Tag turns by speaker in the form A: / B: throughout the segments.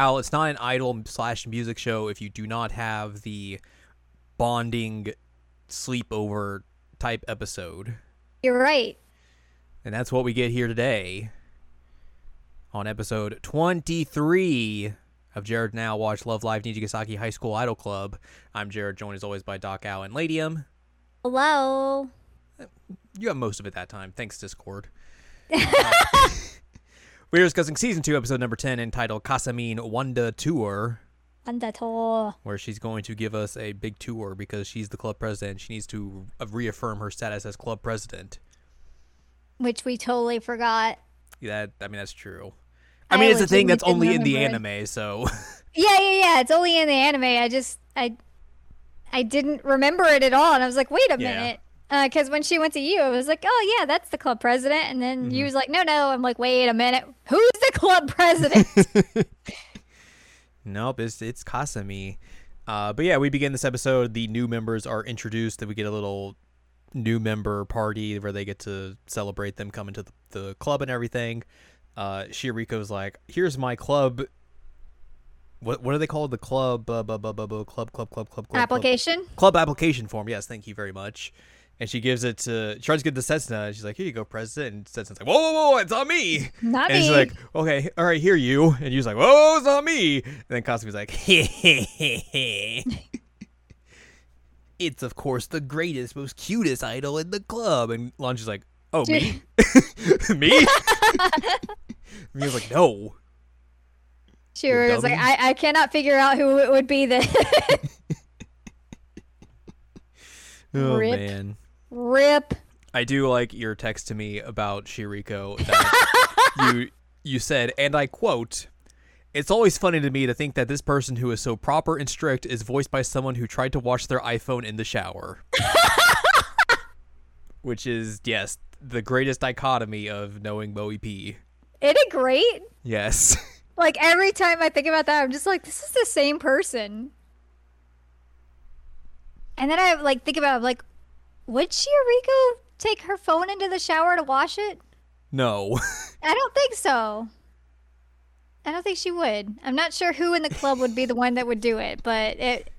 A: Al, it's not an idol slash music show if you do not have the bonding sleepover type episode.
B: You're right.
A: And that's what we get here today on episode 23 of Jared Now Watch Love Live Nijigasaki High School Idol Club. I'm Jared, joined as always by Doc Al and Ladium.
B: Hello.
A: You got most of it that time. Thanks, Discord. Uh, Uh, we're discussing season two, episode number 10, entitled Kasumin Wonder Tour,
B: Andato.
A: where she's going to give us a big tour because she's the club president. She needs to uh, reaffirm her status as club president.
B: Which we totally forgot.
A: That I mean, that's true. I
B: I
A: mean, it's a thing that's only in the anime, so
B: Yeah, yeah, yeah. It's only in the anime. I just I I didn't remember it at all, and I was like, wait a
A: Yeah.
B: minute. Because when she went to you, I was like, oh yeah, that's the club president, and then
A: Mm-hmm.
B: you was like, no, no. I'm like, wait a minute, who's the club president?
A: nope, it's it's Kasumi. Uh, but yeah, we begin this episode. The new members are introduced, and we get a little new member party where they get to celebrate them coming to the, the club and everything. Uh, Shioriko's like, "Here's my club." What what are they called? The club, uh, bu- bu- bu- bu- club, club, club, club, club, club.
B: Application.
A: club application form. Yes, thank you very much. And she gives it to she tries to get the Setsuna. And she's like, "Here you go, President." And Setsuna's like, "Whoa, whoa, whoa! It's on me."
B: Not
A: and
B: me.
A: she's like, "Okay, all right, here you." And you're like, "Whoa, it's on me." And then Kasumi's like, "Heh heh heh heh." It's of course the greatest, most cutest idol in the club. And Lanju is like, "Oh, me, me." and was like, "No."
B: she
A: you
B: was like. I, I cannot figure out who it would be then.
A: Oh
B: Rip.
A: man.
B: Rip.
A: I do like your text to me about Shioriko that you you said, and I quote, "It's always funny to me to think that this person who is so proper and strict is voiced by someone who tried to watch their iPhone in the shower." Which is yes, the greatest dichotomy of knowing Moe P.
B: Isn't it great?
A: Yes.
B: Like every time I think about that, I'm just like, this is the same person. And then I like think about it, like, would Shioriko take her phone into the shower to wash it?
A: no.
B: I don't think so. I don't think she would. I'm not sure who in the club would be the one that would do it, but it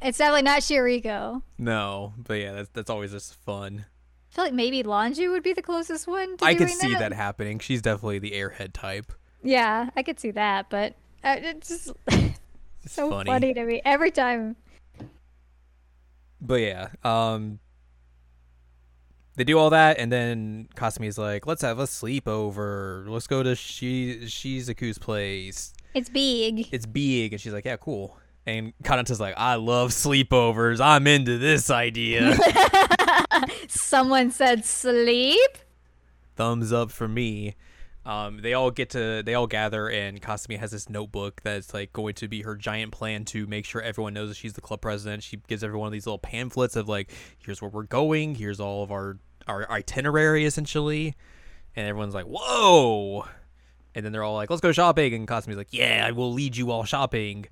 B: it's definitely not Shioriko.
A: no. But yeah, that's that's always just fun.
B: I feel like maybe Lanju would be the closest one to
A: I could see that happening. She's definitely the airhead type.
B: Yeah, I could see that, but uh, it's just
A: It's
B: so
A: funny.
B: funny to me every time.
A: But yeah, um, they do all that, and then Kasumi's like, "Let's have a sleepover. Let's go to Shi Shizuku's place.
B: It's big.
A: It's big." And she's like, "Yeah, cool." And Kanata's like, "I love sleepovers. I'm into this idea.
B: Someone said sleep.
A: Thumbs up for me." Um, they all get to they all gather, and Kasumi has this notebook that's like going to be her giant plan to make sure everyone knows that she's the club president. She gives everyone these little pamphlets of like, here's where we're going, here's all of our our itinerary essentially, and everyone's like, whoa. And then they're all like, let's go shopping. And Kasumi's like, yeah, I will lead you all shopping.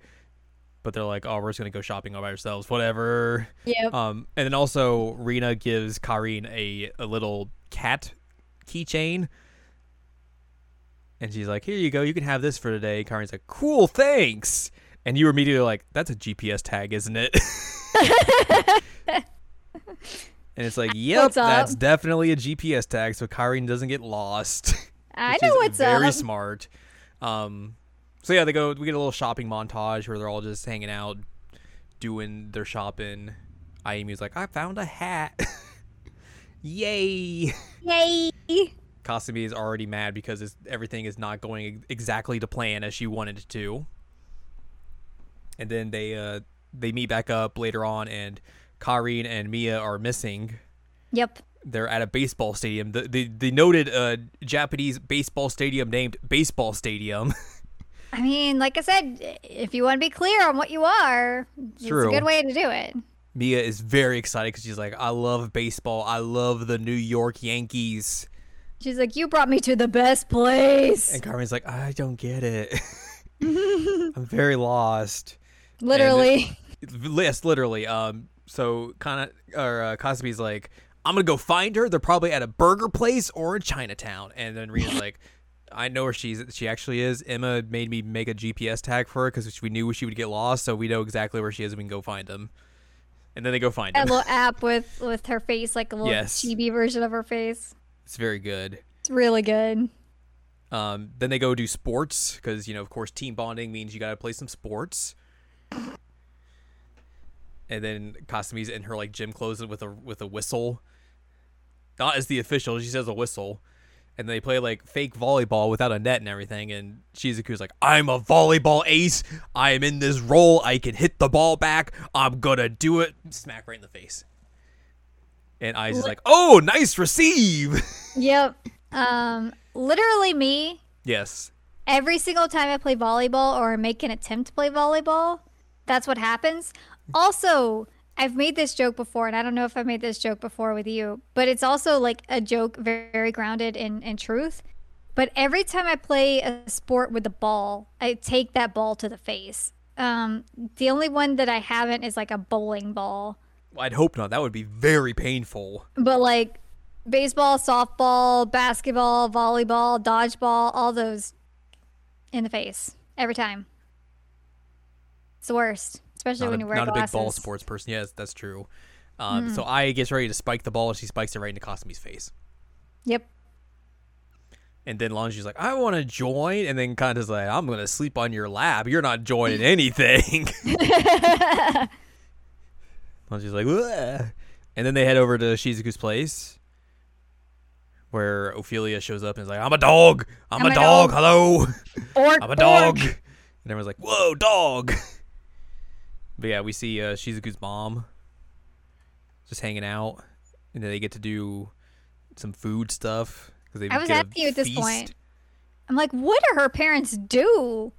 A: But they're like, oh, we're just going to go shopping all by ourselves, whatever.
B: Yeah.
A: Um, and then also, Rina gives Karin a, a little cat keychain. And she's like, here you go. You can have this for today. Karin's like, cool, thanks. And you were immediately like, that's a GPS tag, isn't it? and it's like, yep, that's definitely a GPS tag so Karin doesn't get lost.
B: I know what's
A: very
B: up.
A: smart. Um, so yeah, they go. We get a little shopping montage where they're all just hanging out, doing their shopping. Ayumi's like, I found a hat. Yay!
B: Yay.
A: Kasumi is already mad because everything is not going exactly to plan as she wanted it to. And then they uh they meet back up later on, and Karin and Mia are missing.
B: Yep.
A: They're at a baseball stadium, the the, the noted uh, Japanese baseball stadium named Baseball Stadium.
B: I mean, like I said, if you want to be clear on what you are, it's a good way to do it.
A: Mia is very excited because she's like, I love baseball. I love the New York Yankees.
B: She's like, "You brought me to the best place."
A: And Carmen's like, I don't get it. I'm very lost.
B: Literally.
A: Yes, literally. Um, so kind of, or uh, Cosby's like, I'm gonna go find her. They're probably at a burger place or in Chinatown. And then Rita's like, I know where she's. She actually is. Emma made me make a GPS tag for her because we knew she would get lost, so we know exactly where she is. and We can go find them. And then they go find
B: A
A: him.
B: little app with with her face, like a little
A: Yes.
B: chibi version of her face.
A: It's very good.
B: It's really good.
A: Um, then they go do sports because you know, of course, team bonding means you got to play some sports. And then Kasumi's in her like gym clothes with a with a whistle, not as the official. She says a whistle, and they play like fake volleyball without a net and everything. And Shizuku's like, "I'm a volleyball ace. I am in this role. I can hit the ball back. I'm gonna do it." Smack right in the face. And is
B: Li-
A: like, "Oh, nice receive."
B: Yep. Um, literally me.
A: yes.
B: Every single time I play volleyball or make an attempt to play volleyball, that's what happens. Also, I've made this joke before, and I don't know if I made this joke before with you, but it's also like a joke very, very grounded in, in truth. But every time I play a sport with the ball, I take that ball to the face. Um, the only one that I haven't is like a bowling ball.
A: I'd hope not. That would be very painful.
B: But like baseball, softball, basketball, volleyball, dodgeball, all those in the face every time. It's the worst, especially
A: Not,
B: when
A: a,
B: you wear
A: not a big ball sports person. Yes, that's true. Um, So I gets ready to spike the ball, and she spikes it right into Kasumi's face.
B: Yep.
A: And then Lanju's like, I want to join. And then Kanata's like, I'm going to sleep on your lap. You're not joining anything. Lanju's like, "Ugh." And then they head over to Shizuku's place where Ophelia shows up and is like, I'm a dog. I'm,
B: I'm
A: a,
B: a
A: dog.
B: dog."
A: Hello.
B: Orc,
A: I'm a dog.
B: orc.
A: And everyone's like, whoa, dog. But yeah, we see uh, Shizuku's mom just hanging out. And then they get to do some food stuff. Cause they
B: I was
A: get a
B: you at this point. I'm like, what do her parents do?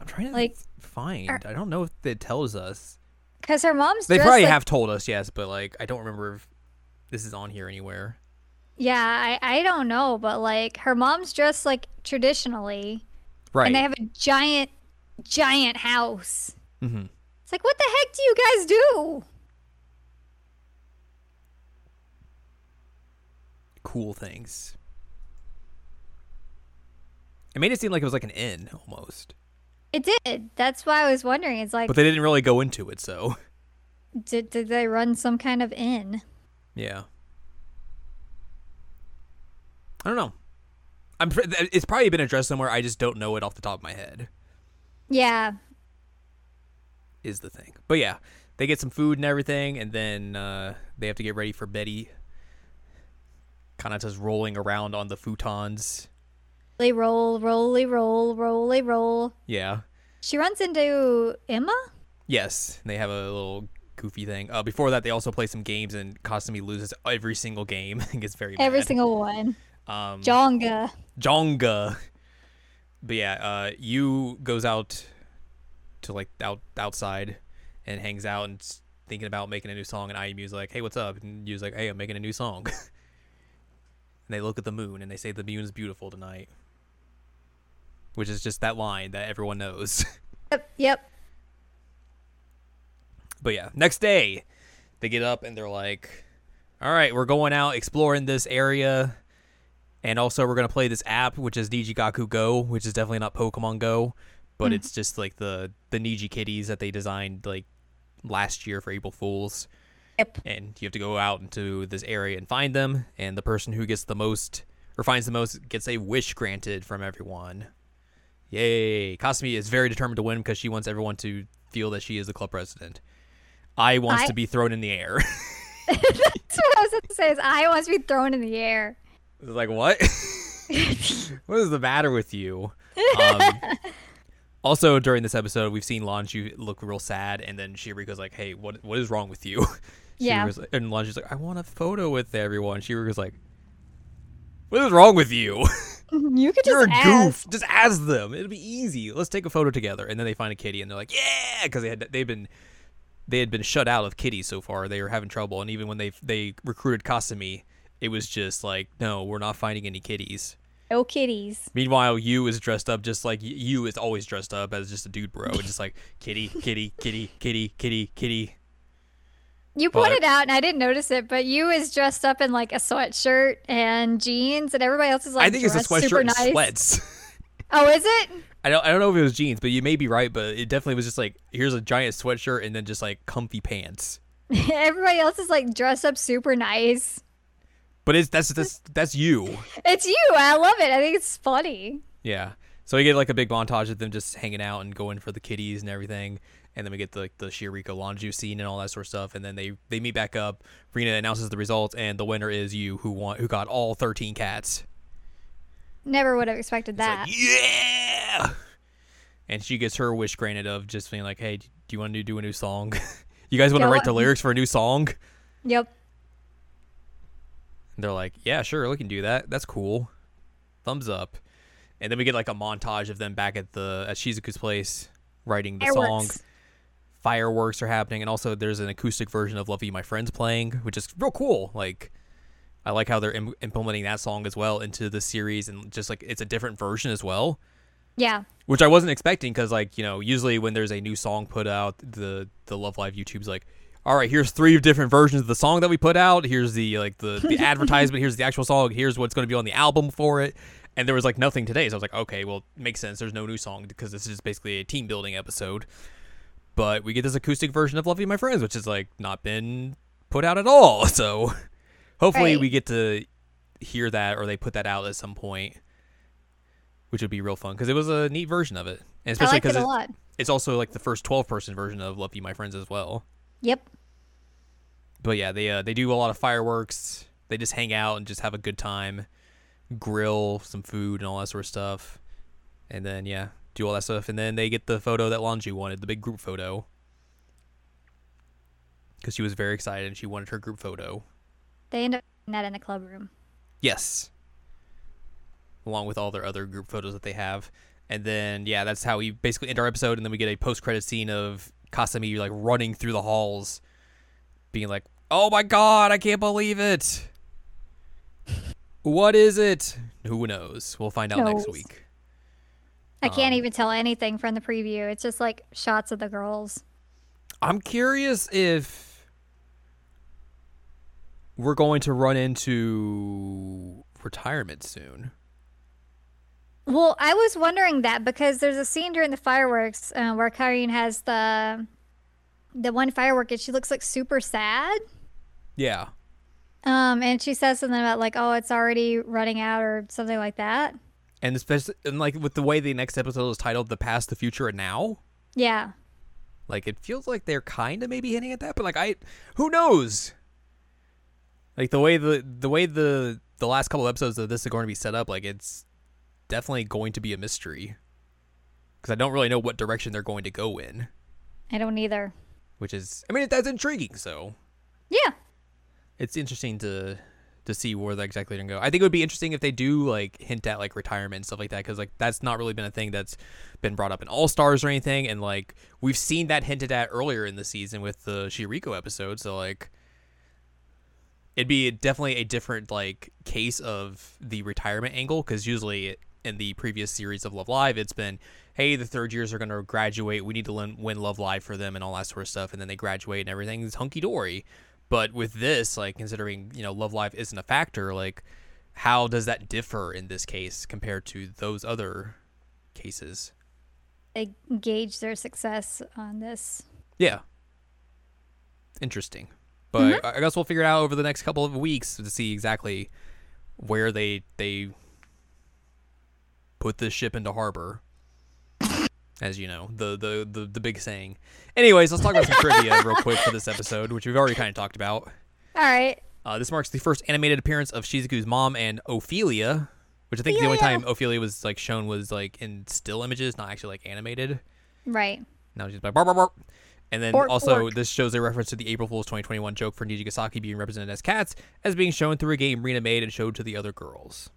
A: I'm trying to
B: like,
A: find.
B: are-
A: I don't know if it tells us.
B: Because her mom's
A: They probably
B: like-
A: have told us, yes, but like I don't remember if this is on here anywhere.
B: Yeah, I, I don't know, but like her mom's dressed like traditionally,
A: Right.
B: and they have a giant, giant house.
A: Mhm.
B: It's like, what the heck do you guys do?
A: cool things. It made it seem like it was like an inn almost,
B: It did. That's why I was wondering. It's like,
A: but they didn't really go into it. So
B: did, did they run some kind of inn?
A: yeah, I don't know. I'm. It's probably been addressed somewhere. I just don't know it off the top of my head.
B: Yeah.
A: Is the thing, but yeah, they get some food and everything, and then uh, they have to get ready for Betty. Kind of just rolling around on the futons.
B: Roly roll, roly roll, roly roll.
A: Yeah.
B: She runs into Emma?
A: Yes, they have a little goofy thing. Uh, before that, they also play some games, and Kasumi loses every single game and gets very
B: Every
A: mad.
B: single one.
A: um,
B: Jenga.
A: Jenga. But yeah, uh, Yu goes out to like out outside and hangs out and thinking about making a new song. And Ayumu's like, "Hey, what's up?" And Yu's like, "Hey, I'm making a new song." and they look at the moon and they say the moon's beautiful tonight, which is just that line that everyone knows.
B: Yep. Yep.
A: But yeah, next day they get up and they're like, "All right, we're going out exploring this area, and also we're gonna play this app, which is Nijigaku Go, which is definitely not Pokemon Go, but hmm. it's just like the the Niji kitties that they designed like last year for April Fools,
B: Yep.
A: and you have to go out into this area and find them, and the person who gets the most or finds the most gets a wish granted from everyone." Yay! Kasumi is very determined to win because she wants everyone to feel that she is the club president. I wants
B: I-
A: to be thrown in the air.
B: That's what I was going to say. Is I wants to be thrown in the air.
A: It's like what? what is the matter with you? Um, also, during this episode, we've seen Lanju look real sad, and then Shioriko's like, "Hey, what what is wrong with you?"
B: Yeah.
A: Like- and Lanju's like, "I want a photo with everyone." Shioriko's like, "What is wrong with you?
B: You could just
A: You're a
B: ask.
A: goof. Just ask them. It'll be easy. Let's take a photo together." And then they find a kitty, and they're like, "Yeah," because they had they've been they had been shut out of kitties so far. They were having trouble, and even when they they recruited Kasumi, it was just like, "No, we're not finding any kitties."
B: No kitties.
A: Meanwhile, you is dressed up just like you is always dressed up as just a dude, bro. It's just like kitty, kitty, kitty, kitty, kitty, kitty.
B: You
A: But-
B: pointed out, and I didn't notice it, but you is dressed up in like a sweatshirt and jeans, and everybody else is like
A: I think it's a sweatshirt and
B: nice.
A: sweats.
B: Oh, is it?
A: I don't I don't know if it was jeans, but you may be right. But it definitely was just like here's a giant sweatshirt and then just like comfy pants.
B: Everybody else is like dressed up super nice.
A: But it's that's that's that's you.
B: It's you. I love it. I think it's funny.
A: Yeah. So we get like a big montage of them just hanging out and going for the kitties and everything, and then we get the the Shioriko Lanju scene and all that sort of stuff, and then they they meet back up. Rina announces the results, and the winner is you, who won, who got all thirteen cats.
B: Never would have expected that.
A: like, yeah. And she gets her wish granted of just being like, hey, do you want to do a new song? you guys want to write the lyrics for a new song?
B: Yep.
A: And they're like, yeah, sure, we can do that. That's cool. Thumbs up. And then we get like a montage of them back at the at Shizuku's place writing the song.
B: Fireworks.
A: Are happening, and also there's an acoustic version of "Love You, My Friends" playing, which is real cool. Like, I like how they're Im- implementing that song as well into the series, and just like it's a different version as well,
B: Yeah.
A: which I wasn't expecting because like you know usually when there's a new song put out, the the Love Live YouTube's like, all right, here's three different versions of the song that we put out. Here's the like the the advertisement. Here's the actual song. Here's what's going to be on the album for it. And there was like nothing today, so I was like, okay, well, makes sense. There's no new song because this is basically a team building episode. But we get this acoustic version of "Love You, My Friends," which has like not been put out at all. So hopefully
B: Right.
A: we get to hear that, or they put that out at some point, which would be real fun because it was a neat version of it, and especially
B: like it
A: because it's also like the first 12 person version of "Love You, My Friends" as well.
B: Yep.
A: But yeah, they uh, they do a lot of fireworks. They just hang out and just have a good time, grill some food and all that sort of stuff, and then yeah, do all that stuff. And then they get the photo that Lanju wanted, the big group photo, because she was very excited and she wanted her group photo.
B: They end up doing that in the club room.
A: Yes, along with all their other group photos that they have. And then yeah, that's how we basically end our episode. And then we get a post credit scene of Kasumi like running through the halls, being like, "Oh my god, I can't believe it! What is it? Who knows? We'll find out next week."
B: I can't
A: Um,
B: even tell anything from the preview. It's just like shots of the girls.
A: I'm curious if we're going to run into retirement soon.
B: Well, I was wondering that because there's a scene during the fireworks uh, where Kyrene has the the one firework and she looks like super sad.
A: Yeah.
B: Um, and she says something about like, oh, it's already running out or something like that.
A: And especially and like with the way the next episode is titled "The Past, the Future, and Now,"
B: Yeah.
A: like it feels like they're kind of maybe hinting at that, but like I, who knows? Like the way the the way the the last couple of episodes of this are going to be set up, like it's definitely going to be a mystery because I don't really know what direction they're going to go in,
B: I don't either.
A: which is I mean that's intriguing. So
B: Yeah.
A: it's interesting to to see where they exactly going to go. I think it would be interesting if they do like hint at like retirement and stuff like that because like that's not really been a thing that's been brought up in All Stars or anything, and like we've seen that hinted at earlier in the season with the Shioriko episode. So like it'd be definitely a different like case of the retirement angle because usually in the previous series of Love Live, it's been hey the third years are going to graduate, we need to win Love Live for them and all that sort of stuff, and then they graduate and everything's hunky dory. But with this, like considering you know Love Live isn't a factor, like how does that differ in this case compared to those other cases?
B: They gauge their success on this.
A: Yeah, interesting. But mm-hmm. I I guess we'll figure it out over the next couple of weeks to see exactly where they they put this ship into harbor. As you know, the the the, the big saying. Anyways, let's talk about some trivia real quick for this episode, which we've already kind of talked about.
B: All right.
A: Uh, this marks the first animated appearance of Shizuku's mom and Ophelia, which I think the only time Ophelia was like shown was like in still images, not actually like animated.
B: Right.
A: Now she's like bark bark bark. And then
B: Bork,
A: also
B: bork.
A: this shows a reference to the April Fool's 2021 joke for Nijigasaki being represented as cats as being shown through a game Rina made and showed to the other girls.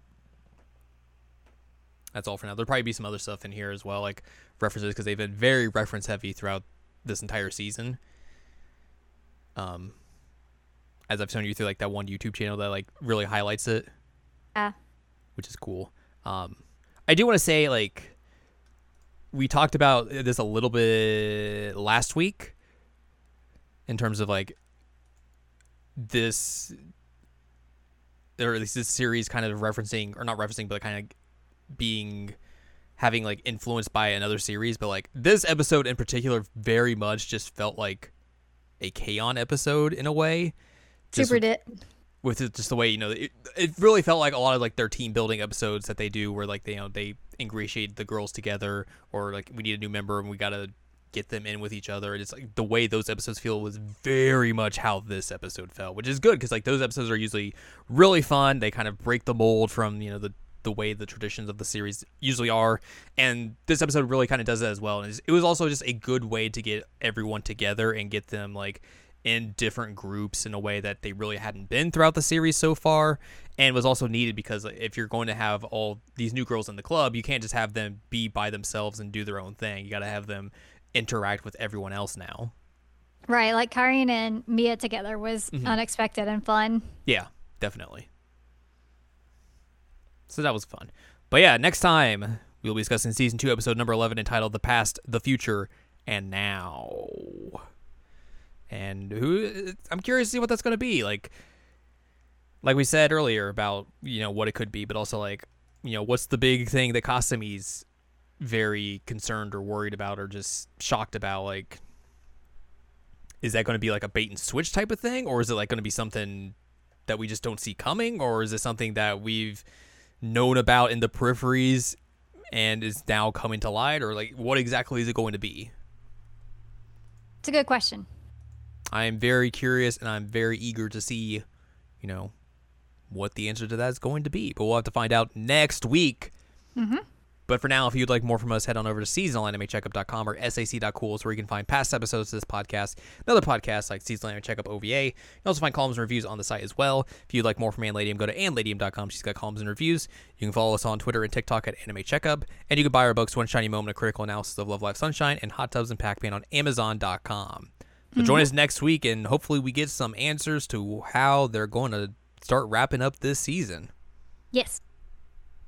A: That's all for now. There'll probably be some other stuff in here as well, like references, because they've been very reference heavy throughout this entire season. Um, as I've shown you through like that one YouTube channel that like really highlights it
B: Yeah.
A: which is cool. Um, I do want to say like we talked about this a little bit last week in terms of like this or at least this series kind of referencing or not referencing but kind of being having like influenced by another series, but like this episode in particular very much just felt like a K-On episode in a way. Just
B: Super did.
A: with it, just the way you know it, it really felt like a lot of like their team building episodes that they do where like they you know they ingratiate the girls together or like we need a new member and we gotta get them in with each other and it's like the way those episodes feel was very much how this episode felt which is good because like those episodes are usually really fun they kind of break the mold from you know the the way the traditions of the series usually are. And this episode really kind of does that as well. And it was also just a good way to get everyone together and get them like in different groups in a way that they really hadn't been throughout the series so far and was also needed because if you're going to have all these new girls in the club you can't just have them be by themselves and do their own thing. You got to have them interact with everyone else now.
B: Right, like Karin and Mia together was
A: Mm-hmm.
B: unexpected and fun.
A: yeah definitely so that was fun. But yeah next time we'll be discussing season 2 episode number 11 entitled the past the future and now. And who i'm curious to see what that's going to be. Like like we said earlier about you know what it could be but also like you know what's the big thing that Kasumi's very concerned or worried about or just shocked about? Like is that going to be like a bait and switch type of thing? Or is it like going to be something that we just don't see coming? Or is it something that we've known about in the peripheries and is now coming to light or like what exactly is it going to be
B: It's a good question.
A: I am very curious and I'm very eager to see, you know, what the answer to that is going to be. But we'll have to find out next week.
B: Mm-hmm.
A: But for now, if you'd like more from us, head on over to seasonalanimecheckup.com or sac.cool is where you can find past episodes of this podcast and other podcasts like Seasonal Anime Checkup OVA. You can also find columns and reviews on the site as well. If you'd like more from Anladium, go to anladium.com. She's got columns and reviews. You can follow us on Twitter and TikTok at Anime Checkup. And you can buy our books, One Shiny Moment, A Critical Analysis of Love Live, Sunshine, and Hot Tubs and Pac-Man on Amazon.com. So join us mm-hmm. next week, and hopefully we get some answers to how they're going to start wrapping up this season.
B: Yes.